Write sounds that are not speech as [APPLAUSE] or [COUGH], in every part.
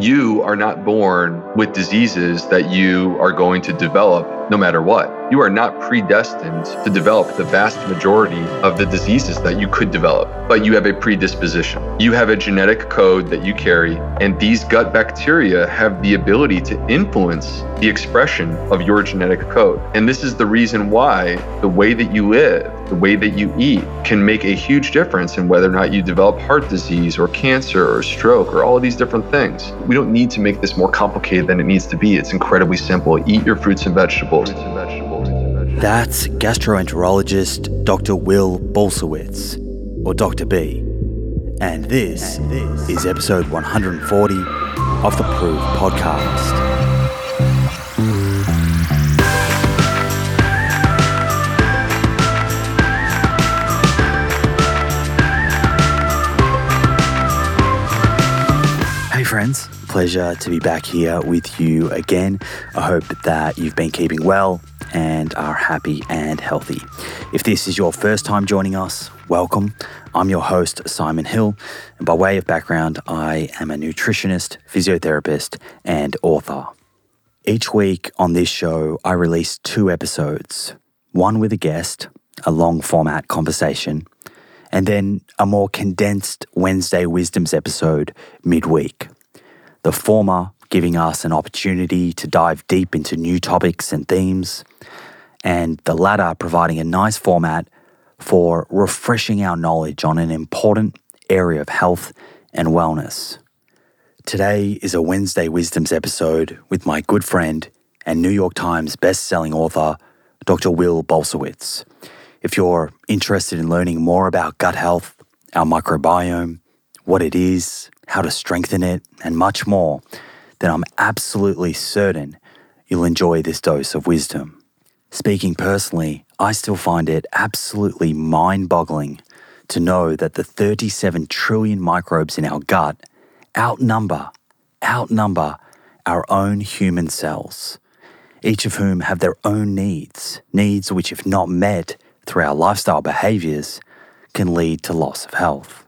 You are not born with diseases that you are going to develop no matter what. You are not predestined to develop the vast majority of the diseases that you could develop, but you have a predisposition. You have a genetic code that you carry, and these gut bacteria have the ability to influence the expression of your genetic code. And this is the reason why the way that you live, the way that you eat, can make a huge difference in whether or not you develop heart disease or cancer or stroke or all of these different things. We don't need to make this more complicated than it needs to be. It's incredibly simple. Eat your fruits and vegetables. That's gastroenterologist Dr. Will Bulsiewicz, or Dr. B. And this, is episode 140 of the Proof podcast. Friends, pleasure to be back here with you again. I hope that you've been keeping well and are happy and healthy. If this is your first time joining us, welcome. I'm your host, Simon Hill, and by way of background, I am a nutritionist, physiotherapist, and author. Each week on this show, I release two episodes one with a guest, a long format conversation, and then a more condensed Wednesday Wisdoms episode midweek. The former giving us an opportunity to dive deep into new topics and themes, and the latter providing a nice format for refreshing our knowledge on an important area of health and wellness. Today is a Wednesday Wisdoms episode with my good friend and New York Times best-selling author, Dr. Will Bulsiewicz. If you're interested in learning more about gut health, our microbiome, what it is, how to strengthen it, and much more, then I'm absolutely certain you'll enjoy this dose of wisdom. Speaking personally, I still find it absolutely mind boggling to know that the 37 trillion microbes in our gut outnumber, outnumber our own human cells, each of whom have their own needs, needs which, if not met, through our lifestyle behaviors can lead to loss of health.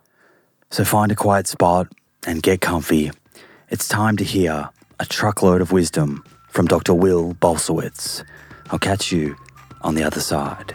So find a quiet spot and get comfy. It's time to hear a truckload of wisdom from Dr. Will Bulsiewicz. I'll catch you on the other side.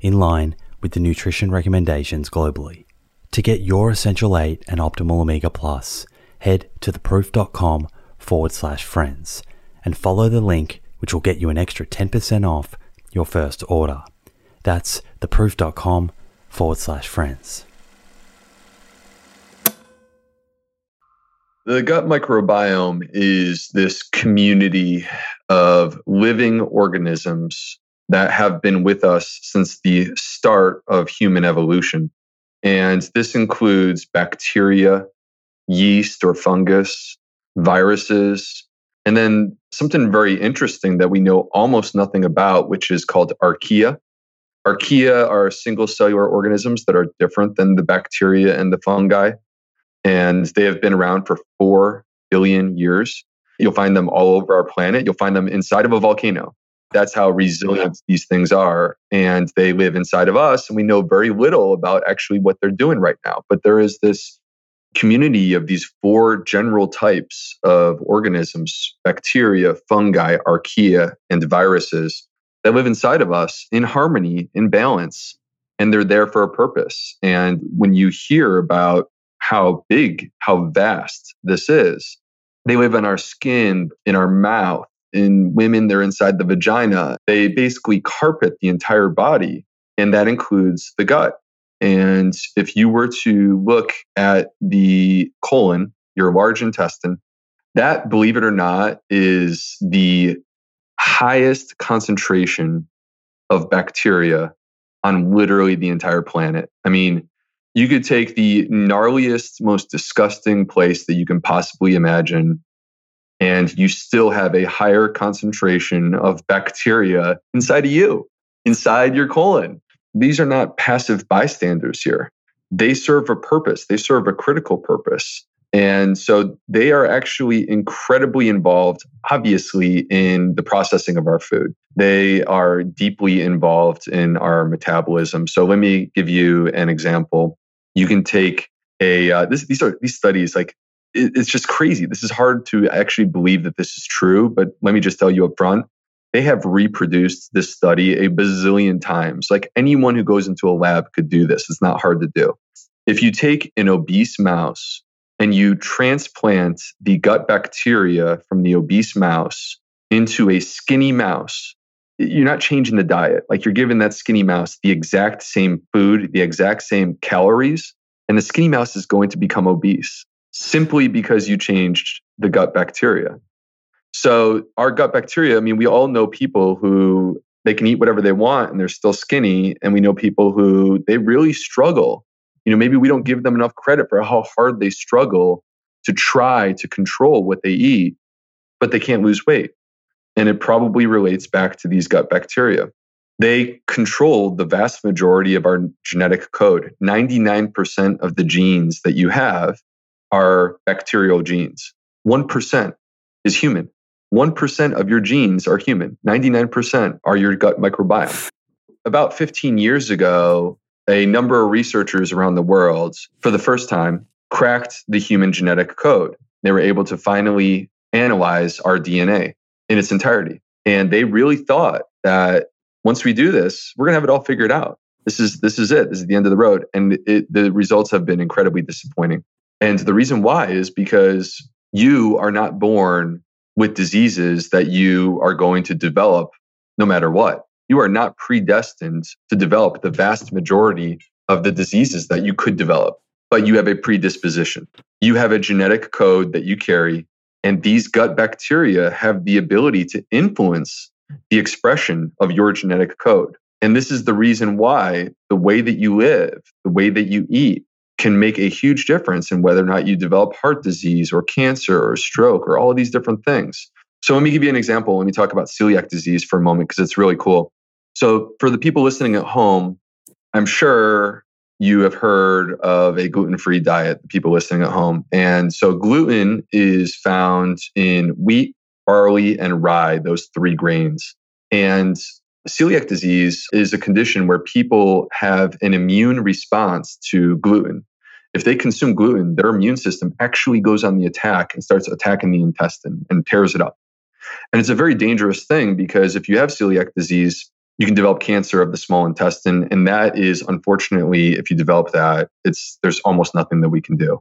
in line with the nutrition recommendations globally. To get your Essential 8 and Optimal Omega Plus, head to theproof.com forward slash friends and follow the link which will get you an extra 10% off your first order. That's theproof.com forward slash friends. The gut microbiome is this community of living organisms that have been with us since the start of human evolution. And this includes bacteria, yeast or fungus, viruses, and then something very interesting that we know almost nothing about, which is called archaea. Archaea are single cellular organisms that are different than the bacteria and the fungi. And they have been around for 4 billion years. You'll find them all over our planet. You'll find them inside of a volcano. That's how resilient these things are. And they live inside of us. And we know very little about actually what they're doing right now. But there is this community of these four general types of organisms bacteria, fungi, archaea, and viruses that live inside of us in harmony, in balance, and they're there for a purpose. And when you hear about how big, how vast this is, they live in our skin, in our mouth. In women, they're inside the vagina. They basically carpet the entire body, and that includes the gut. And if you were to look at the colon, your large intestine, that, believe it or not, is the highest concentration of bacteria on literally the entire planet. I mean, you could take the gnarliest, most disgusting place that you can possibly imagine, and you still have a higher concentration of bacteria inside of you, inside your colon these are not passive bystanders here. They serve a purpose, they serve a critical purpose. And so they are actually incredibly involved, obviously, in the processing of our food. They are deeply involved in our metabolism. So let me give you an example. You can take a uh, this, these are these studies like it's just crazy. This is hard to actually believe that this is true, but let me just tell you up front they have reproduced this study a bazillion times. Like anyone who goes into a lab could do this. It's not hard to do. If you take an obese mouse and you transplant the gut bacteria from the obese mouse into a skinny mouse, you're not changing the diet. Like you're giving that skinny mouse the exact same food, the exact same calories, and the skinny mouse is going to become obese simply because you changed the gut bacteria. So our gut bacteria, I mean, we all know people who they can eat whatever they want and they're still skinny. And we know people who they really struggle. You know, maybe we don't give them enough credit for how hard they struggle to try to control what they eat, but they can't lose weight. And it probably relates back to these gut bacteria. They control the vast majority of our genetic code. 99% of the genes that you have are bacterial genes. 1% is human. 1% of your genes are human, 99% are your gut microbiome. About 15 years ago, a number of researchers around the world, for the first time, cracked the human genetic code. They were able to finally analyze our DNA in its entirety. And they really thought that once we do this, we're going to have it all figured out. This is this is it. This is the end of the road. And it, the results have been incredibly disappointing. And the reason why is because you are not born with diseases that you are going to develop no matter what. You are not predestined to develop the vast majority of the diseases that you could develop, but you have a predisposition. You have a genetic code that you carry, and these gut bacteria have the ability to influence the expression of your genetic code. And this is the reason why the way that you live, the way that you eat, can make a huge difference in whether or not you develop heart disease or cancer or stroke or all of these different things. So let me give you an example. Let me talk about celiac disease for a moment because it's really cool. So for the people listening at home, I'm sure you have heard of a gluten free diet, people listening at home. And so gluten is found in wheat, barley, and rye, those three grains. And celiac disease is a condition where people have an immune response to gluten. If they consume gluten, their immune system actually goes on the attack and starts attacking the intestine and tears it up. And it's a very dangerous thing because if you have celiac disease, you can develop cancer of the small intestine. And that is unfortunately, if you develop that, it's there's almost nothing that we can do.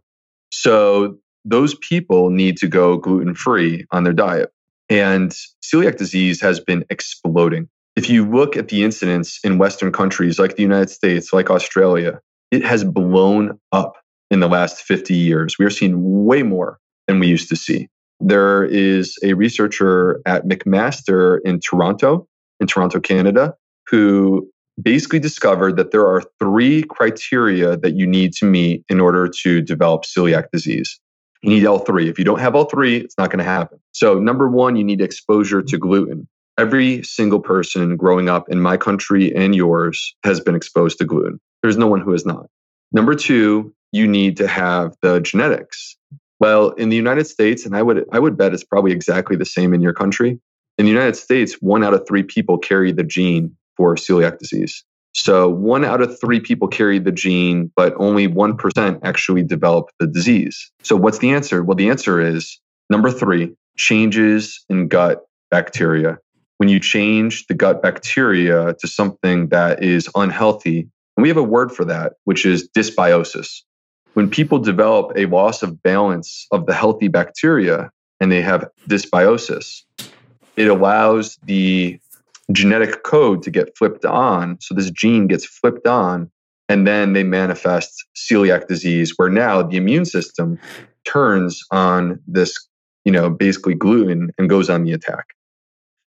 So those people need to go gluten free on their diet. And celiac disease has been exploding. If you look at the incidence in Western countries like the United States, like Australia, it has blown up in the last 50 years. We are seeing way more than we used to see. There is a researcher at McMaster in Toronto, in Toronto, Canada, who basically discovered that there are three criteria that you need to meet in order to develop celiac disease. You need all three. If you don't have all three, it's not going to happen. So, number one, you need exposure to gluten. Every single person growing up in my country and yours has been exposed to gluten. There's no one who has not. Number two, you need to have the genetics. Well, in the United States, and I would I would bet it's probably exactly the same in your country. In the United States, one out of three people carry the gene for celiac disease. So one out of three people carry the gene, but only 1% actually develop the disease. So what's the answer? Well, the answer is number three, changes in gut bacteria. When you change the gut bacteria to something that is unhealthy, and we have a word for that, which is dysbiosis. When people develop a loss of balance of the healthy bacteria and they have dysbiosis, it allows the genetic code to get flipped on. So this gene gets flipped on, and then they manifest celiac disease, where now the immune system turns on this, you know, basically gluten and goes on the attack.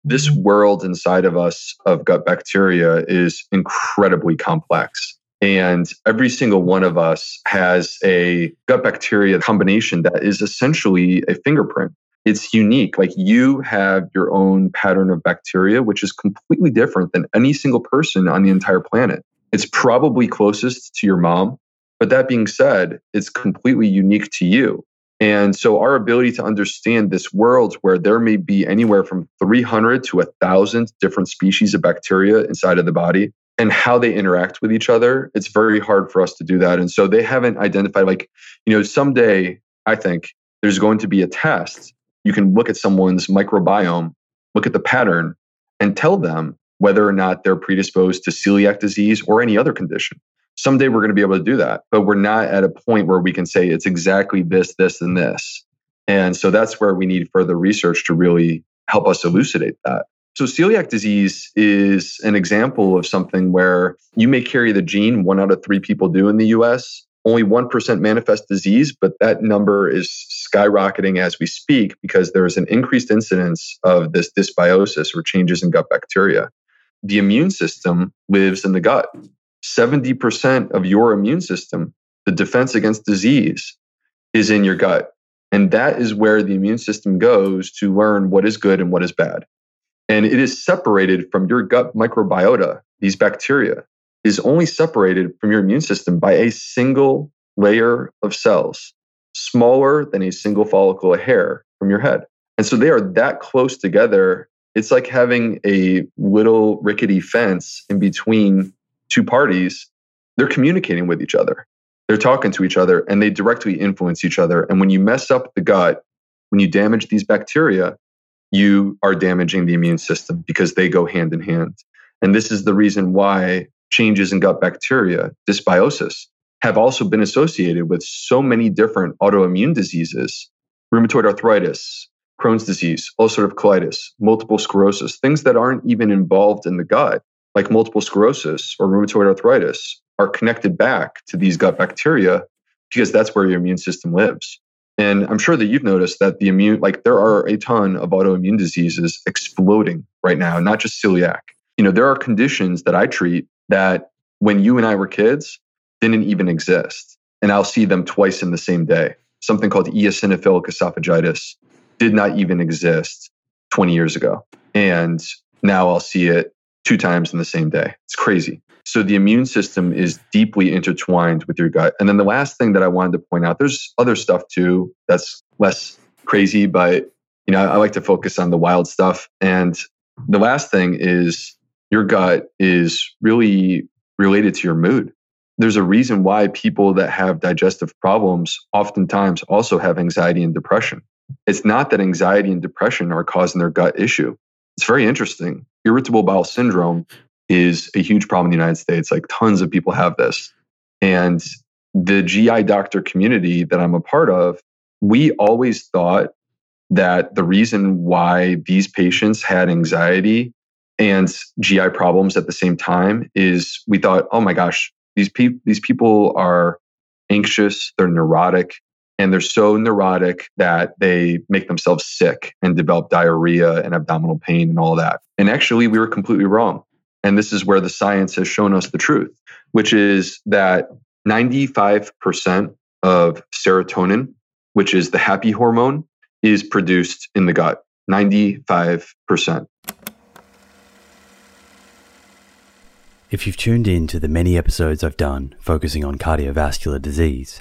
This world inside of us of gut bacteria is incredibly complex. And every single one of us has a gut bacteria combination that is essentially a fingerprint it's unique. Like you have your own pattern of bacteria, which is completely different than any single person on the entire planet. It's probably closest to your mom. But that being said, it's completely unique to you. And so our ability to understand this world where there may be anywhere from 300 to 1,000 different species of bacteria inside of the body and how they interact with each other, it's very hard for us to do that. And so they haven't identified, like, you know, someday I think there's going to be a test you can look at someone's microbiome, look at the pattern, and tell them whether or not they're predisposed to celiac disease or any other condition. Someday we're going to be able to do that, but we're not at a point where we can say it's exactly this, this, and this. And so that's where we need further research to really help us elucidate that. So, celiac disease is an example of something where you may carry the gene, one out of three people do in the US, only 1% manifest disease, but that number is skyrocketing as we speak because there is an increased incidence of this dysbiosis or changes in gut bacteria. The immune system lives in the gut. 70% of your immune system, the defense against disease, is in your gut. And that is where the immune system goes to learn what is good and what is bad. And it is separated from your gut microbiota, these bacteria is only separated from your immune system by a single layer of cells, smaller than a single follicle of hair from your head. And so they are that close together. It's like having a little rickety fence in between two parties. They're communicating with each other. They're talking to each other and they directly influence each other. And when you mess up the gut, when you damage these bacteria, you are damaging the immune system because they go hand in hand. And this is the reason why changes in gut bacteria, dysbiosis, have also been associated with so many different autoimmune diseases rheumatoid arthritis, Crohn's disease, ulcerative colitis, multiple sclerosis, things that aren't even involved in the gut, like multiple sclerosis or rheumatoid arthritis, are connected back to these gut bacteria because that's where your immune system lives. And I'm sure that you've noticed that the immune, like there are a ton of autoimmune diseases exploding right now, not just celiac. You know, there are conditions that I treat that when you and I were kids didn't even exist. And I'll see them twice in the same day. Something called eosinophilic esophagitis did not even exist 20 years ago. And now I'll see it two times in the same day. It's crazy. So the immune system is deeply intertwined with your gut. And then the last thing that I wanted to point out, there's other stuff too that's less crazy, but you know, I like to focus on the wild stuff. And the last thing is your gut is really related to your mood. There's a reason why people that have digestive problems oftentimes also have anxiety and depression. It's not that anxiety and depression are causing their gut issue. It's very interesting. Irritable bowel syndrome is a huge problem in the United States. Like tons of people have this. And the GI doctor community that I'm a part of, we always thought that the reason why these patients had anxiety and GI problems at the same time is we thought, oh my gosh, these people these people are anxious, they're neurotic, and they're so neurotic that they make themselves sick and develop diarrhea and abdominal pain and all that. And actually, we were completely wrong. And this is where the science has shown us the truth, which is that 95% of serotonin, which is the happy hormone, is produced in the gut. 95%. If you've tuned in to the many episodes I've done focusing on cardiovascular disease,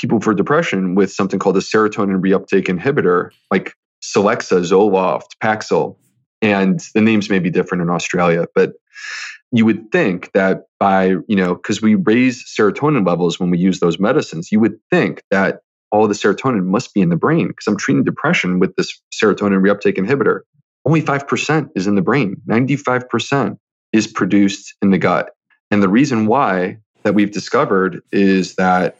people for depression with something called a serotonin reuptake inhibitor, like Celexa, Zoloft, Paxil. And the names may be different in Australia, but you would think that by, you know, because we raise serotonin levels when we use those medicines, you would think that all the serotonin must be in the brain because I'm treating depression with this serotonin reuptake inhibitor. Only 5% is in the brain, 95% is produced in the gut. And the reason why that we've discovered is that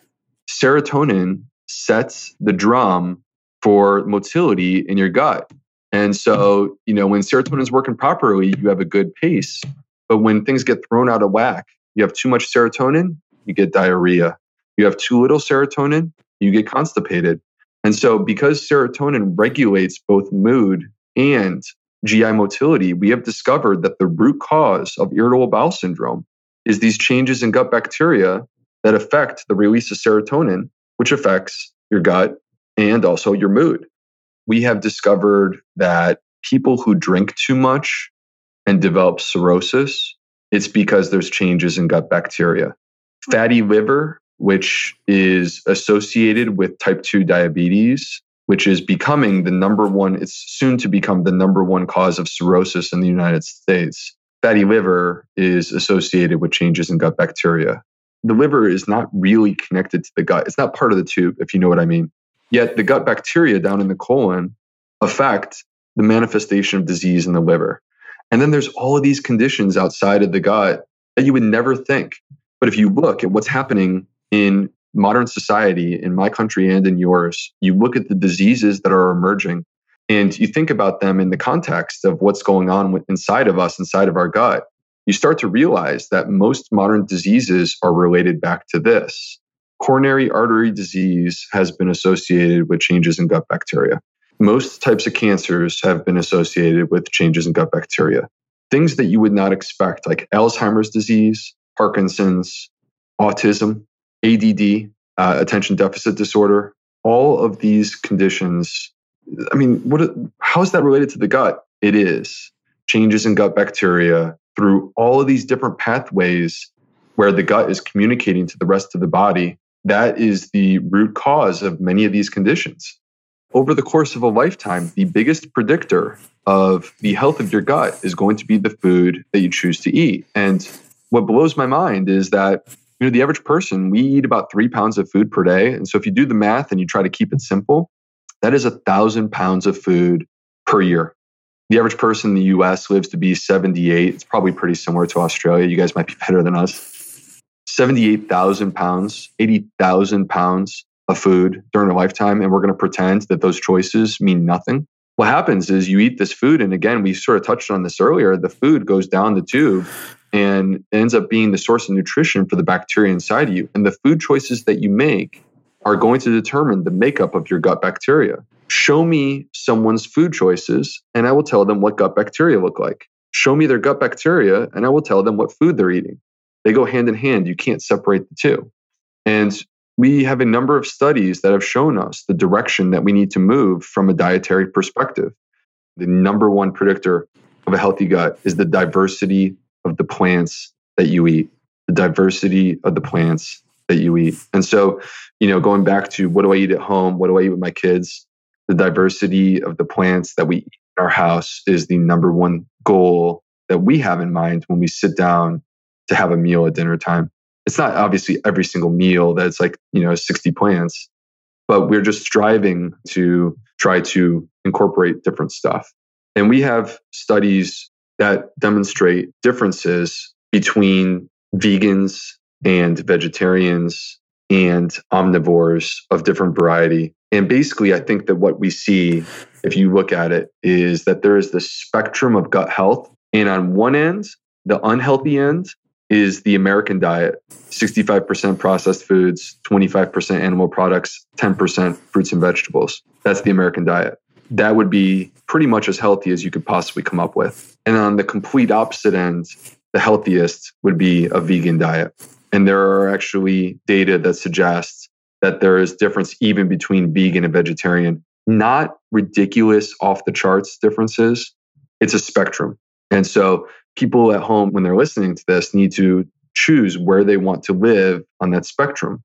serotonin sets the drum for motility in your gut. And so, you know, when serotonin is working properly, you have a good pace. But when things get thrown out of whack, you have too much serotonin, you get diarrhea. You have too little serotonin, you get constipated. And so, because serotonin regulates both mood and GI motility, we have discovered that the root cause of irritable bowel syndrome is these changes in gut bacteria that affect the release of serotonin, which affects your gut and also your mood. We have discovered that people who drink too much and develop cirrhosis, it's because there's changes in gut bacteria. Fatty liver, which is associated with type 2 diabetes, which is becoming the number one, it's soon to become the number one cause of cirrhosis in the United States. Fatty liver is associated with changes in gut bacteria. The liver is not really connected to the gut. It's not part of the tube, if you know what I mean. Yet the gut bacteria down in the colon affect the manifestation of disease in the liver. And then there's all of these conditions outside of the gut that you would never think. But if you look at what's happening in modern society, in my country and in yours, you look at the diseases that are emerging and you think about them in the context of what's going on inside of us, inside of our gut, you start to realize that most modern diseases are related back to this. Coronary artery disease has been associated with changes in gut bacteria. Most types of cancers have been associated with changes in gut bacteria. Things that you would not expect, like Alzheimer's disease, Parkinson's, autism, ADD, uh, attention deficit disorder, all of these conditions. I mean, what? How is that related to the gut? It is changes in gut bacteria through all of these different pathways where the gut is communicating to the rest of the body. That is the root cause of many of these conditions. Over the course of a lifetime, the biggest predictor of the health of your gut is going to be the food that you choose to eat. And what blows my mind is that you know the average person we eat about three pounds of food per day and so if you do the math and you try to keep it simple that is a thousand pounds of food per year the average person in the us lives to be 78 it's probably pretty similar to australia you guys might be [LAUGHS] better than us 78000 pounds 80000 pounds of food during a lifetime and we're going to pretend that those choices mean nothing what happens is you eat this food and again we sort of touched on this earlier the food goes down the tube and ends up being the source of nutrition for the bacteria inside of you. And the food choices that you make are going to determine the makeup of your gut bacteria. Show me someone's food choices, and I will tell them what gut bacteria look like. Show me their gut bacteria, and I will tell them what food they're eating. They go hand in hand. You can't separate the two. And we have a number of studies that have shown us the direction that we need to move from a dietary perspective. The number one predictor of a healthy gut is the diversity of the plants that you eat, the diversity of the plants that you eat. And so, you know, going back to what do I eat at home? What do I eat with my kids? The diversity of the plants that we eat in our house is the number one goal that we have in mind when we sit down to have a meal at dinner time. It's not obviously every single meal that's like, you know, 60 plants, but we're just striving to try to incorporate different stuff. And we have studies that demonstrate differences between vegans and vegetarians and omnivores of different variety. And basically, I think that what we see, if you look at it, is that there is the spectrum of gut health. And on one end, the unhealthy end is the American diet 65% processed foods, 25% animal products, 10% fruits and vegetables. That's the American diet that would be pretty much as healthy as you could possibly come up with. And on the complete opposite end, the healthiest would be a vegan diet. And there are actually data that suggests that there is difference even between vegan and vegetarian. Not ridiculous off the charts differences. It's a spectrum. And so people at home, when they're listening to this, need to choose where they want to live on that spectrum.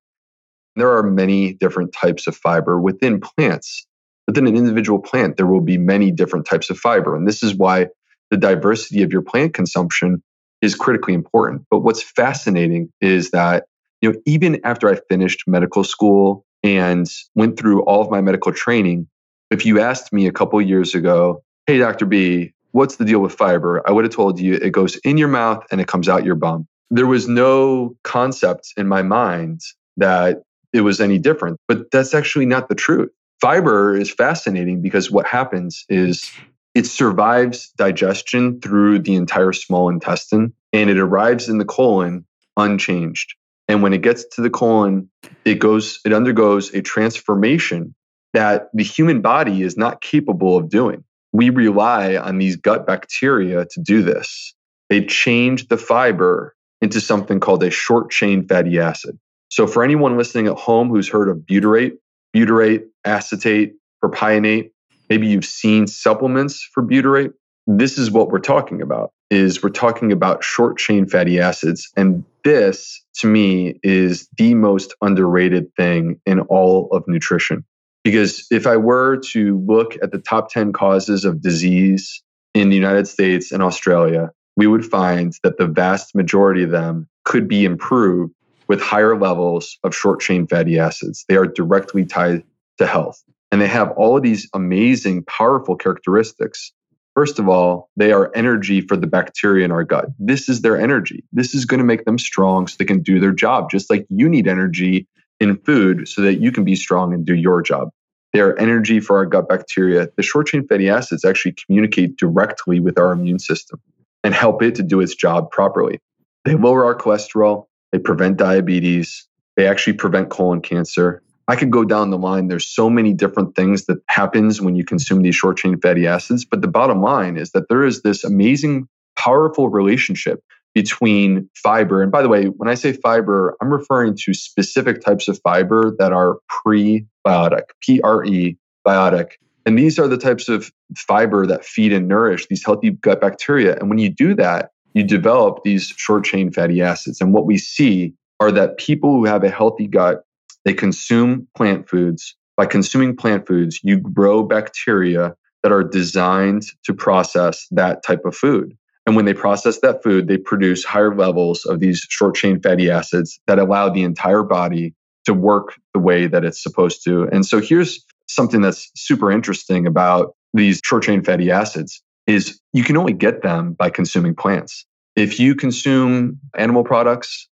There are many different types of fiber within plants. Within an individual plant, there will be many different types of fiber. And this is why the diversity of your plant consumption is critically important. But what's fascinating is that, you know, even after I finished medical school and went through all of my medical training, if you asked me a couple years ago, hey, Dr. B, what's the deal with fiber? I would have told you it goes in your mouth and it comes out your bum. There was no concept in my mind that it was any different, but that's actually not the truth fiber is fascinating because what happens is it survives digestion through the entire small intestine and it arrives in the colon unchanged. And when it gets to the colon, it goes, it undergoes a transformation that the human body is not capable of doing. We rely on these gut bacteria to do this. They change the fiber into something called a short chain fatty acid. So, for anyone listening at home who's heard of butyrate, butyrate, acetate, propionate, maybe you've seen supplements for butyrate. This is what we're talking about is we're talking about short chain fatty acids and this to me is the most underrated thing in all of nutrition. Because if i were to look at the top 10 causes of disease in the united states and australia we would find that the vast majority of them could be improved with higher levels of short chain fatty acids. They are directly tied to health and they have all of these amazing, powerful characteristics. First of all, they are energy for the bacteria in our gut. This is their energy. This is going to make them strong so they can do their job, just like you need energy in food so that you can be strong and do your job. They are energy for our gut bacteria. The short chain fatty acids actually communicate directly with our immune system and help it to do its job properly. They lower our cholesterol, they prevent diabetes, they actually prevent colon cancer, I could go down the line. There's so many different things that happens when you consume these short chain fatty acids. But the bottom line is that there is this amazing, powerful relationship between fiber. And by the way, when I say fiber, I'm referring to specific types of fiber that are prebiotic, P R E, biotic. And these are the types of fiber that feed and nourish these healthy gut bacteria. And when you do that, you develop these short chain fatty acids. And what we see are that people who have a healthy gut they consume plant foods. By consuming plant foods, you grow bacteria that are designed to process that type of food. And when they process that food, they produce higher levels of these short chain fatty acids that allow the entire body to work the way that it's supposed to. And so here's something that's super interesting about these short chain fatty acids is you can only get them by consuming plants. If you consume animal products,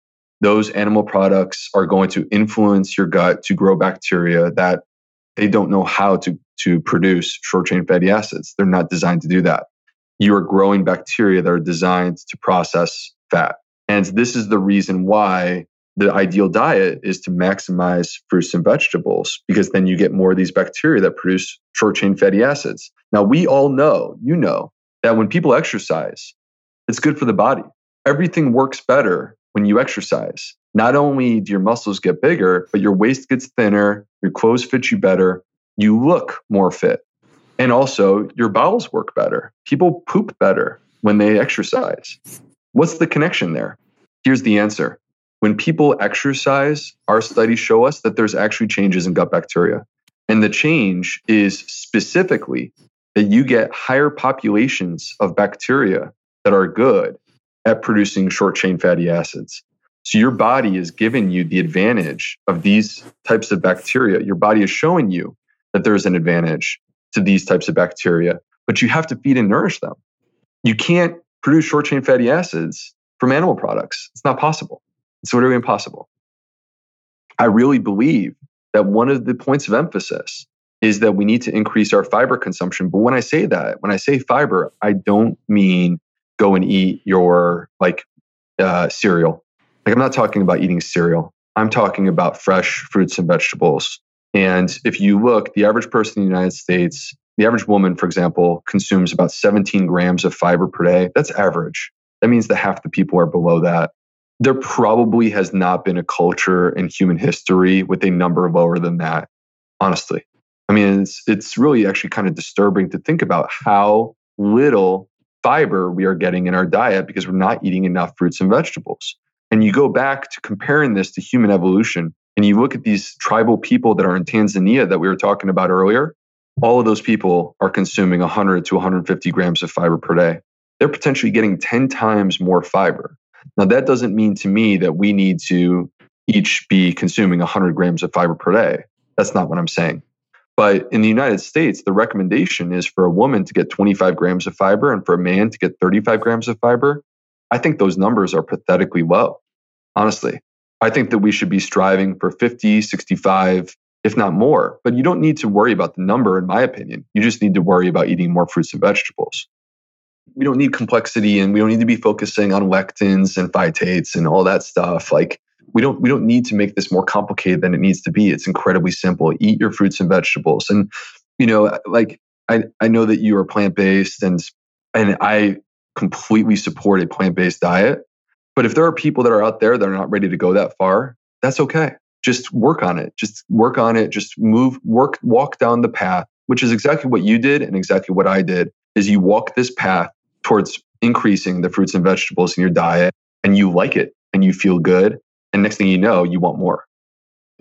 those animal products are going to influence your gut to grow bacteria that they don't know how to, to produce short chain fatty acids. They're not designed to do that. You are growing bacteria that are designed to process fat. And this is the reason why the ideal diet is to maximize fruits and vegetables because then you get more of these bacteria that produce short chain fatty acids. Now, we all know, you know, that when people exercise, it's good for the body. Everything works better when you exercise. Not only do your muscles get bigger, but your waist gets thinner, your clothes fit you better, you look more fit. And also, your bowels work better. People poop better when they exercise. What's the connection there? Here's the answer. When people exercise, our studies show us that there's actually changes in gut bacteria. And the change is specifically that you get higher populations of bacteria that are good at producing short chain fatty acids. So your body is giving you the advantage of these types of bacteria. Your body is showing you that there's an advantage to these types of bacteria, but you have to feed and nourish them. You can't produce short chain fatty acids from animal products. It's not possible. It's literally impossible. I really believe that one of the points of emphasis is that we need to increase our fiber consumption. But when I say that, when I say fiber, I don't mean go and eat your like uh, cereal. Like I'm not talking about eating cereal. I'm talking about fresh fruits and vegetables. And if you look, the average person in the United States, the average woman, for example, consumes about 17 grams of fiber per day. That's average. That means that half the people are below that. There probably has not been a culture in human history with a number lower than that, honestly. I mean, it's, it's really actually kind of disturbing to think about how little fiber we are getting in our diet because we're not eating enough fruits and vegetables. And you go back to comparing this to human evolution and you look at these tribal people that are in Tanzania that we were talking about earlier, all of those people are consuming 100 to 150 grams of fiber per day. They're potentially getting 10 times more fiber. Now, that doesn't mean to me that we need to each be consuming 100 grams of fiber per day. That's not what I'm saying. But in the United States, the recommendation is for a woman to get 25 grams of fiber and for a man to get 35 grams of fiber. I think those numbers are pathetically low, honestly. I think that we should be striving for 50, 65, if not more. But you don't need to worry about the number, in my opinion. You just need to worry about eating more fruits and vegetables. We don't need complexity and we don't need to be focusing on lectins and phytates and all that stuff. Like We don't we don't need to make this more complicated than it needs to be. It's incredibly simple. Eat your fruits and vegetables. And you know, like I, I know that you are plant-based and and I completely support a plant-based diet. But if there are people that are out there that are not ready to go that far, that's okay. Just work on it. Just work on it. Just move, work, walk down the path, which is exactly what you did and exactly what I did. Is you walk this path towards increasing the fruits and vegetables in your diet and you like it and you feel good. And next thing you know, you want more.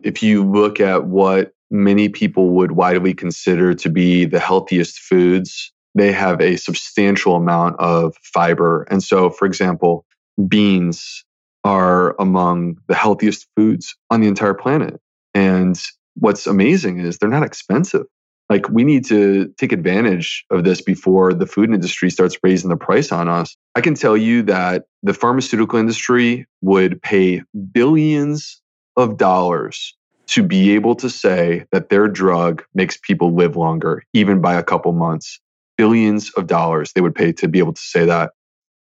If you look at what many people would widely consider to be the healthiest foods, they have a substantial amount of fiber. And so, for example, beans are among the healthiest foods on the entire planet. And what's amazing is they're not expensive like we need to take advantage of this before the food industry starts raising the price on us. I can tell you that the pharmaceutical industry would pay billions of dollars to be able to say that their drug makes people live longer, even by a couple months. Billions of dollars they would pay to be able to say that.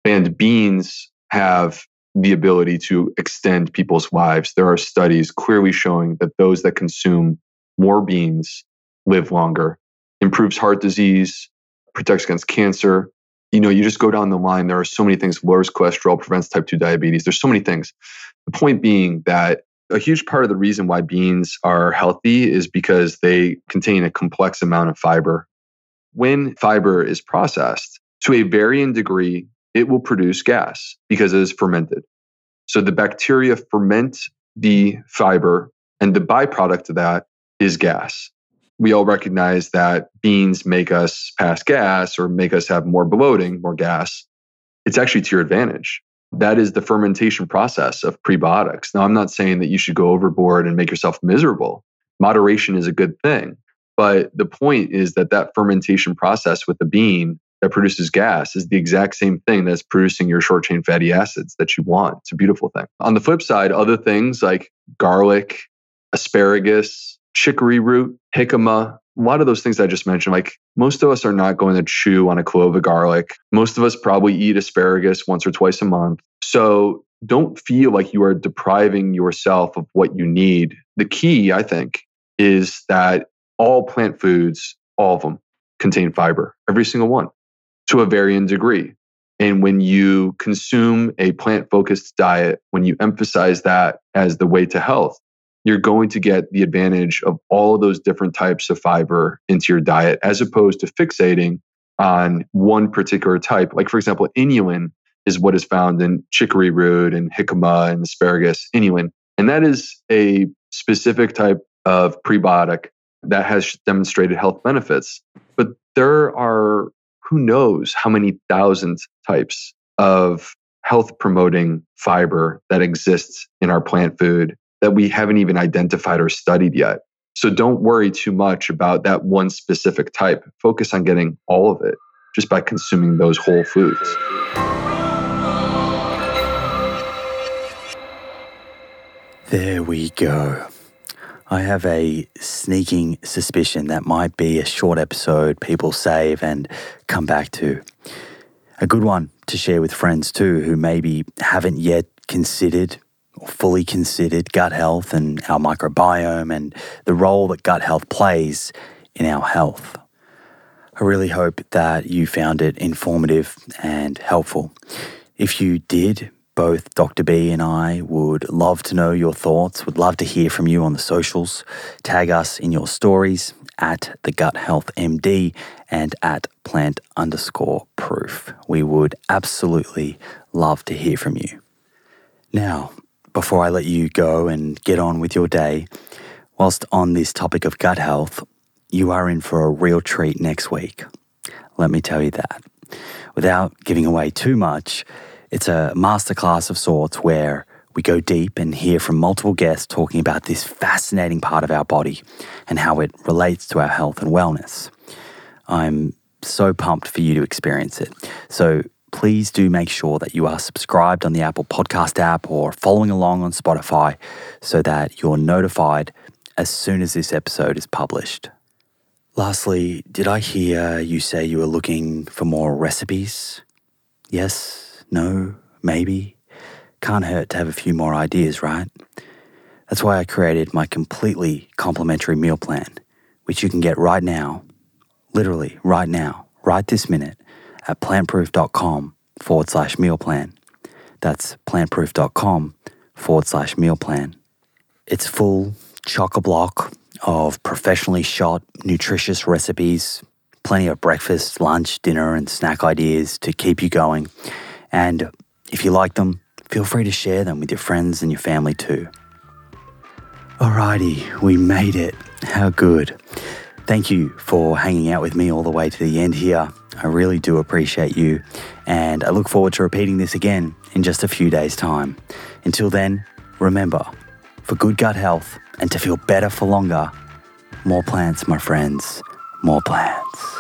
And beans have the ability to extend people's lives. There are studies clearly showing that those that consume more beans live longer, improves heart disease, protects against cancer. You know, you just go down the line. There are so many things, lowers cholesterol, prevents type 2 diabetes. There's so many things. The point being that a huge part of the reason why beans are healthy is because they contain a complex amount of fiber. When fiber is processed to a varying degree, it will produce gas because it is fermented. So the bacteria ferment the fiber, and the byproduct of that is gas we all recognize that beans make us pass gas or make us have more bloating, more gas. It's actually to your advantage. That is the fermentation process of prebiotics. Now, I'm not saying that you should go overboard and make yourself miserable. Moderation is a good thing. But the point is that that fermentation process with the bean that produces gas is the exact same thing that's producing your short chain fatty acids that you want. It's a beautiful thing. On the flip side, other things like garlic, asparagus, chicory root, jicama, a lot of those things I just mentioned, like most of us are not going to chew on a clove of garlic. Most of us probably eat asparagus once or twice a month. So don't feel like you are depriving yourself of what you need. The key, I think, is that all plant foods, all of them, contain fiber, every single one, to a varying degree. And when you consume a plant focused diet, when you emphasize that as the way to health, you're going to get the advantage of all of those different types of fiber into your diet as opposed to fixating on one particular type. Like, for example, inulin is what is found in chicory root and jicama and asparagus, inulin. And that is a specific type of prebiotic that has demonstrated health benefits. But there are who knows how many thousands types of health promoting fiber that exists in our plant food that we haven't even identified or studied yet. So don't worry too much about that one specific type. Focus on getting all of it just by consuming those whole foods. There we go. I have a sneaking suspicion that might be a short episode people save and come back to. A good one to share with friends too who maybe haven't yet considered fully considered gut health and our microbiome and the role that gut health plays in our health. I really hope that you found it informative and helpful. If you did, both Dr. B and I would love to know your thoughts, would love to hear from you on the socials. Tag us in your stories at the Gut Health MD and at plant underscore proof. We would absolutely love to hear from you. Now, before I let you go and get on with your day, whilst on this topic of gut health, you are in for a real treat next week. Let me tell you that. Without giving away too much, it's a masterclass of sorts where we go deep and hear from multiple guests talking about this fascinating part of our body and how it relates to our health and wellness. I'm so pumped for you to experience it. So please do make sure that you are subscribed on the Apple Podcast app or following along on Spotify so that you're notified as soon as this episode is published. Lastly, did I hear you say you were looking for more recipes? Yes? No? Maybe? can't hurt to have a few more ideas, right? That's why I created my completely complimentary meal plan, which you can get right now, literally right now, right this minute, at plantproof.com forward slash meal plan. That's plantproof.com forward slash meal plan. It's full chock a block of professionally shot, nutritious recipes, plenty of breakfast, lunch, dinner, and snack ideas to keep you going. And if you like them, feel free to share them with your friends and your family too. Alrighty, we made it. How good. Thank you for hanging out with me all the way to the end here. I really do appreciate you, and I look forward to repeating this again in just a few days' time. Until then, remember for good gut health and to feel better for longer, more plants, my friends, more plants.